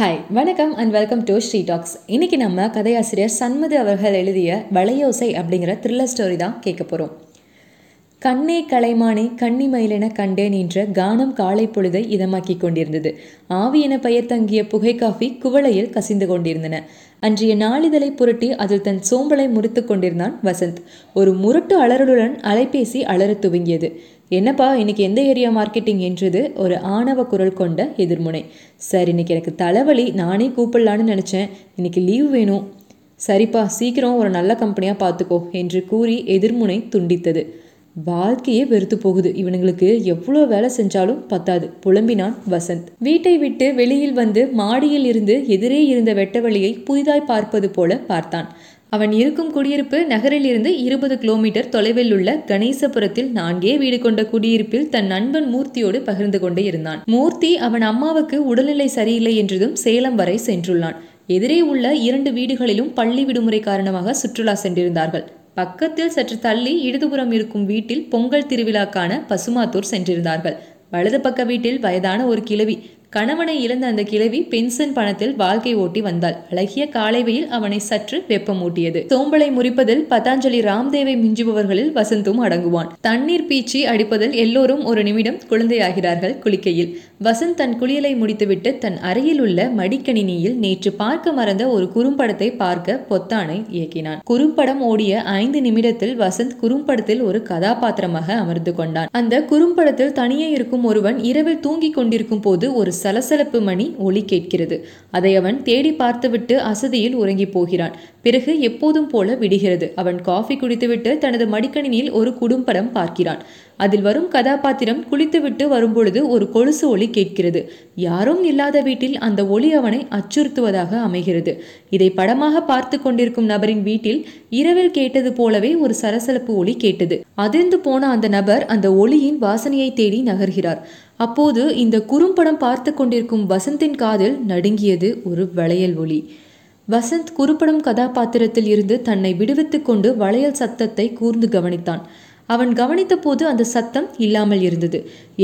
Hi வணக்கம் and welcome to Sri talks இன்றைக்கி நம்ம கதையாசிரியர் சண்முது அவர்கள் எழுதிய வளையோசை அப்படிங்கிற த்ரில்லர் ஸ்டோரி தான் கேட்க போகிறோம் கண்ணே கலைமானே கன்னி மயிலென கண்டேன் என்ற கானம் காலை பொழுதை இதமாக்கி கொண்டிருந்தது. ஆவி என பெயர் தங்கிய புகை காஃபி குவளையில் கசிந்து கொண்டிருந்தன. அன்றைய நாளிதழை புரட்டி அதில் தன் சோம்பலை முறித்து கொண்டிருந்தான் வசந்த். ஒரு முரட்டு அலறலுடன் அலைபேசி அலற துவங்கியது. என்னப்பா இன்னைக்கு எந்த ஏரியா மார்க்கெட்டிங்? என்றது ஒரு ஆணவ குரல் கொண்ட எதிர்முனை. சார் இன்னைக்கு எனக்கு தலைவலி நானே கூப்பிடலான்னு நினச்சேன். இன்னைக்கு லீவ் வேணும். சரிப்பா சீக்கிரம் ஒரு நல்ல கம்பெனியாக பார்த்துக்கோ என்று கூறி எதிர்முனை துண்டித்தது. வாழ்க்கையே வெறுத்து போகுது. இவனுங்களுக்கு எவ்வளோ வேலை செஞ்சாலும் பத்தாது. புலம்பினான் வசந்த். வீட்டை விட்டு வெளியில் வந்து மாடியில் இருந்து எதிரே இருந்த வெட்டவெளியை புதிதாய் பார்ப்பது போல பார்த்தான். அவன் இருக்கும் குடியிருப்பு நகரில் இருந்து இருபது கிலோமீட்டர் தொலைவில் உள்ள கணேசபுரத்தில் நான்கே வீடு கொண்ட குடியிருப்பில் தன் நண்பன் மூர்த்தியோடு பகிர்ந்து கொண்டே இருந்தான். மூர்த்தி அவன் அம்மாவுக்கு உடல்நிலை சரியில்லை என்றதும் சேலம் வரை சென்றுள்ளான். எதிரே உள்ள இரண்டு வீடுகளிலும் பள்ளி விடுமுறை காரணமாக சுற்றுலா சென்றிருந்தார்கள். பக்கத்தில் சற்று தள்ளி இடதுபுறம் இருக்கும் வீட்டில் பொங்கல் திருவிழாக்கான பசுமாத்தூர் சென்றிருந்தார்கள். வலது பக்க வீட்டில் வயதான ஒரு கிழவி கணவனை இழந்த அந்த கிழவி பென்ஷன் பணத்தில் வாழ்க்கை ஓட்டி வந்தாள். அழகிய காலைவையில் அவனை சற்று வெப்பமூட்டியது. சோம்பலை முறிப்பதில் பதாஞ்சலி ராம்தேவை மிஞ்சுபவர்களில் வசந்தும் அடங்குவான். தண்ணீர் பீச்சி அடிப்பதில் எல்லோரும் ஒரு நிமிடம் குழந்தையாகிறார்கள் குளிக்கையில். வசந்த் தன் குளியலை முடித்துவிட்டு தன் அறையில் உள்ள மடிக்கணினியில் நேற்று பார்க்க மறந்த ஒரு குறும்படத்தை பார்க்க பொத்தானை இயக்கினான். குறும்படம் ஓடிய ஐந்து நிமிடத்தில் வசந்த் குறும்படத்தில் ஒரு கதாபாத்திரமாக அமர்ந்து கொண்டான். அந்த குறும்படத்தில் தனியே இருக்கும் ஒருவன் இரவில் தூங்கிக் கொண்டிருக்கும் போது ஒரு சலசலப்பு மணி ஒலி கேட்கிறது. அதை அவன் தேடி பார்த்துவிட்டு அசதியில் உறங்கி போகிறான். பிறகு எப்போதும் போல விடுகிறது. அவன் காஃபி குடித்துவிட்டு தனது மடிக்கணினியில் ஒரு குடும்படம் பார்க்கிறான். அதில் வரும் கதாபாத்திரம் குளித்துவிட்டு வரும்பொழுது ஒரு கொலுசு ஒளி கேட்கிறது. யாரும் இல்லாத வீட்டில் அந்த ஒளி அவனை அச்சுறுத்துவதாக அமைகிறது. இதை படமாக பார்த்து கொண்டிருக்கும் நபரின் வீட்டில் இரவில் கேட்டது போலவே ஒரு சலசலப்பு ஒளி கேட்டது. அதிர்ந்து போன அந்த நபர் அந்த ஒளியின் வாசனையை தேடி நகர்கிறார். அப்போது இந்த குறும்படம் பார்த்து கொண்டிருக்கும் வசந்தின் காதில் நடுங்கியது ஒரு வளையல் ஒளி வசந்த் குறுப்படம் கதாபாத்திரத்தில் இருந்து தன்னை விடுவித்துக் கொண்டு வளையல் சத்தத்தை கூர்ந்து கவனித்தான். அவன் கவனித்த போது அந்த சத்தம் இல்லாமல் இருந்தது.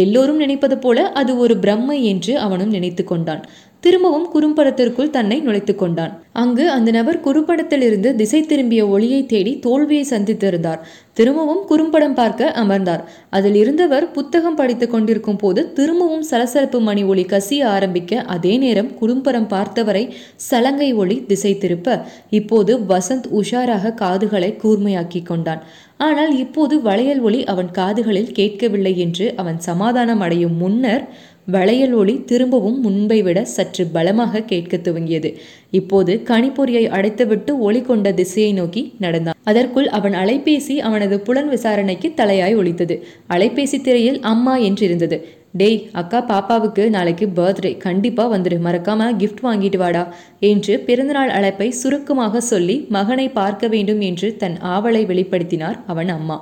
எல்லோரும் நினைப்பது போல அது ஒரு பிரம்மை என்று அவனும் நினைத்து கொண்டான். திரும்பவும் குறும்படத்திற்குள் தன்னை நுழைத்து கொண்டான். அங்கு அந்த நபர் குறும்படத்திலிருந்து திசை திரும்பிய ஒளியை தேடி தோல்வியை சந்தித்திருந்தார். திரும்பவும் குறும்படம் பார்க்க அமர்ந்தார். அதில் இருந்தவர் புத்தகம் படித்துக் கொண்டிருக்கும் போது திரும்பவும் சலசலப்பு மணி ஒளி கசிய ஆரம்பிக்க அதே நேரம் குறும்படம் பார்த்தவரை சலங்கை ஒளி திசை திருப்ப இப்போது வசந்த் உஷாராக காதுகளை கூர்மையாக்கி கொண்டான். ஆனால் இப்போது வளையல் ஒளி அவன் காதுகளில் கேட்கவில்லை என்று அவன் சமாதானம் அடையும் முன்னர் வளையல் ஒளி திரும்பவும் முன்பை விட சற்று பலமாக கேட்க துவங்கியது. இப்போது கணிப்பொறியை அடைத்துவிட்டு ஒளி கொண்ட திசையை நோக்கி நடந்தான். அதற்குள் அவன் அலைபேசி அவனது புலன் விசாரணைக்கு தலையாய் ஒழித்தது அலைபேசி திரையில் அம்மா என்றிருந்தது. டேய் அக்கா பாப்பாவுக்கு நாளைக்கு பர்த்டே கண்டிப்பாக வந்துடு மறக்காம கிஃப்ட் வாங்கிட்டு வாடா என்று பிறந்தநாள் அழைப்பை சுருக்கமாக சொல்லி மகனை பார்க்க வேண்டும் என்று தன் ஆவலை வெளிப்படுத்தினார் அவன் அம்மா.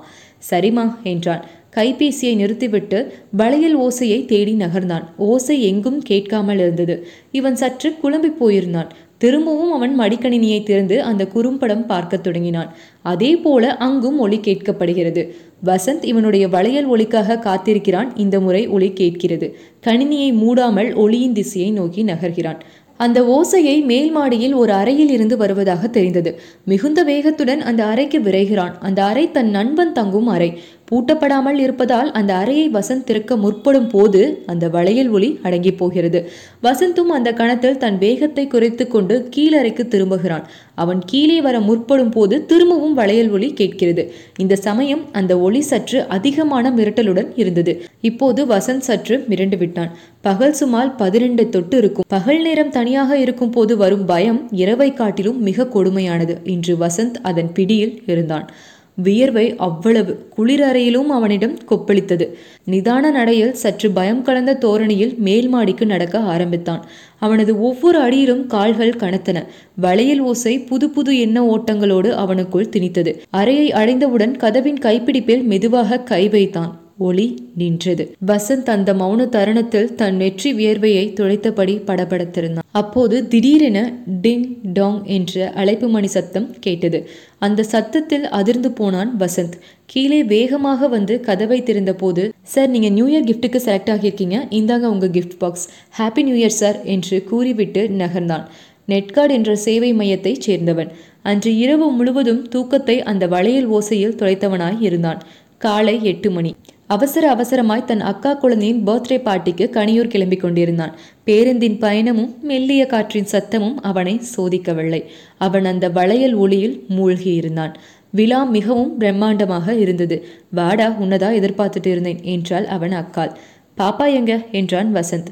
சரிம்மா என்றான். கைபேசியை நிறுத்திவிட்டு வளையல் ஓசையை தேடி நகர்ந்தான். ஓசை எங்கும் கேட்காமல் இருந்தது. இவன் சற்று குழம்பி போயிருந்தான். திரும்பவும் அவன் மடிக்கணினியை திறந்து அந்த குறும்படம் பார்க்க தொடங்கினான். அதே போல அங்கும் ஒளி கேட்கப்படுகிறது. வசந்த் இவனுடைய வளையல் ஒளிக்காக காத்திருக்கிறான். இந்த முறை ஒளி கேட்கிறது. கணினியை மூடாமல் ஒளியின் திசையை நோக்கி நகர்கிறான். அந்த ஓசையை மேல் மாடியில் ஒரு அறையில் இருந்து வருவதாக தெரிந்தது. மிகுந்த வேகத்துடன் அந்த அறைக்கு விரைகிறான். அந்த அறை தன் நண்பன் தங்கும் அறை. பூட்டப்படாமல் இருப்பதால் அந்த அறையை வசந்த் திறக்க முற்படும் போது அந்த வளையல் ஒளி அடங்கி போகிறது. வசந்தும் அந்த கணத்தில் தன் வேகத்தை குறைத்து கொண்டு கீழறைக்கு திரும்புகிறான். அவன் கீழே வர முற்படும் போது திரும்பவும் வளையல் ஒளி கேட்கிறது. இந்த சமயம் அந்த ஒளி சற்று அதிகமான மிரட்டலுடன் இருந்தது. இப்போது வசந்த் சற்று மிரண்டு விட்டான். பகல் சுமார் பதினெண்டு தொட்டு இருக்கும். பகல் நேரம் தனியாக இருக்கும் போது வரும் பயம் இரவை காட்டிலும் மிக கொடுமையானது. இன்று வசந்த் அதன் பிடியில் இருந்தான். வியர்வை அவ்வளவு குளிரறையிலும் அவனிடம் கொப்பளித்தது. நிதான நடையில் சற்று பயம் கலந்த தோரணியில் மேல் மாடிக்கு நடக்க ஆரம்பித்தான். அவனது ஒவ்வொரு அடியிலும் கால்கள் கனத்தன. வளையல் ஓசை புது புது எண்ண ஓட்டங்களோடு அவனுக்குள் திணித்தது. அறையை அடைந்தவுடன் கதவின் கைப்பிடிப்பில் மெதுவாக கை வைத்தான். ஒளி நின்றது. வசந்த் அந்த மௌன தருணத்தில் தன் நெற்றி வியர்வையை துளைத்தபடி படபடத்திருந்தான். அப்போது திடீரென டிங் டாங் என்ற அழைப்பு மணி சத்தம் கேட்டது. அந்த சத்தத்தில் அதிர்ந்து போனான் வசந்த். கீழே வேகமாக வந்து கதவை திறந்த போது சார் நீங்க நியூ இயர் கிஃப்ட்டுக்கு செலக்ட் ஆகியிருக்கீங்க. இந்தாங்க உங்க gift box. Happy new year sir என்று கூறிவிட்டு நகர்ந்தான். நெட்கார்டு என்ற சேவை மையத்தைச் சேர்ந்தவன். அன்று இரவு முழுவதும் தூக்கத்தை அந்த வளையல் ஓசையில் தொலைத்தவனாய் இருந்தான். காலை எட்டு மணி. அவசர அவசரமாய் தன் அக்கா குழந்தையின் பர்த்டே பார்ட்டிக்கு கனியூர் கிளம்பிக் கொண்டிருந்தான். பேருந்தின் பயணமும் மெல்லிய காற்றின் சத்தமும் அவனை சோதிக்கவில்லை. அவன் அந்த வளையல் ஒளியில் மூழ்கி இருந்தான் விழா மிகவும் பிரம்மாண்டமாக இருந்தது. வாடா உன்னதா எதிர்பார்த்துட்டு இருந்தேன் என்றாள் அவன் அக்கால் பாப்பா எங்க? என்றான் வசந்த்.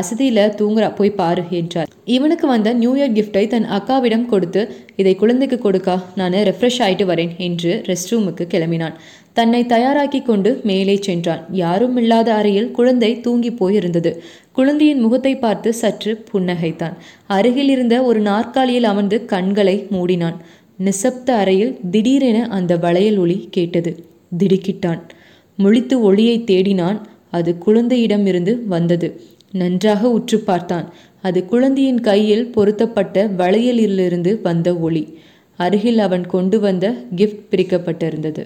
அசதியில தூங்குறா போய் பாரு என்றார். இவனுக்கு வந்த நியூ இயர் கிஃப்டை தன் அக்காவிடம் கொடுத்து இதை குழந்தைக்கு கொடுக்கா நான் ரெஃப்ரெஷ் ஆயிட்டு வரேன் என்று ரெஸ்ட் ரூமுக்கு கிளம்பினான். தன்னை தயாராக்கி கொண்டு மேலே சென்றான். யாரும் இல்லாத அறையில் குழந்தை தூங்கி போயிருந்தது. குழந்தையின் முகத்தை பார்த்து சற்று புன்னகைத்தான். அருகில் இருந்த ஒரு நாற்காலியில் அமர்ந்து கண்களை மூடினான். நிசப்த அறையில் திடீரென அந்த வளையல் ஒளி கேட்டது. திடுக்கிட்டான். முழித்து ஒளியை தேடினான். அது குழந்தையிடமிருந்து வந்தது. நன்றாக உற்று பார்த்தான். அது குழந்தையின் கையில் பொருத்தப்பட்ட வளையலிலிருந்து வந்த ஒளி. அருகில் அவன் கொண்டு வந்த கிஃப்ட் பிரிக்கப்பட்டிருந்தது.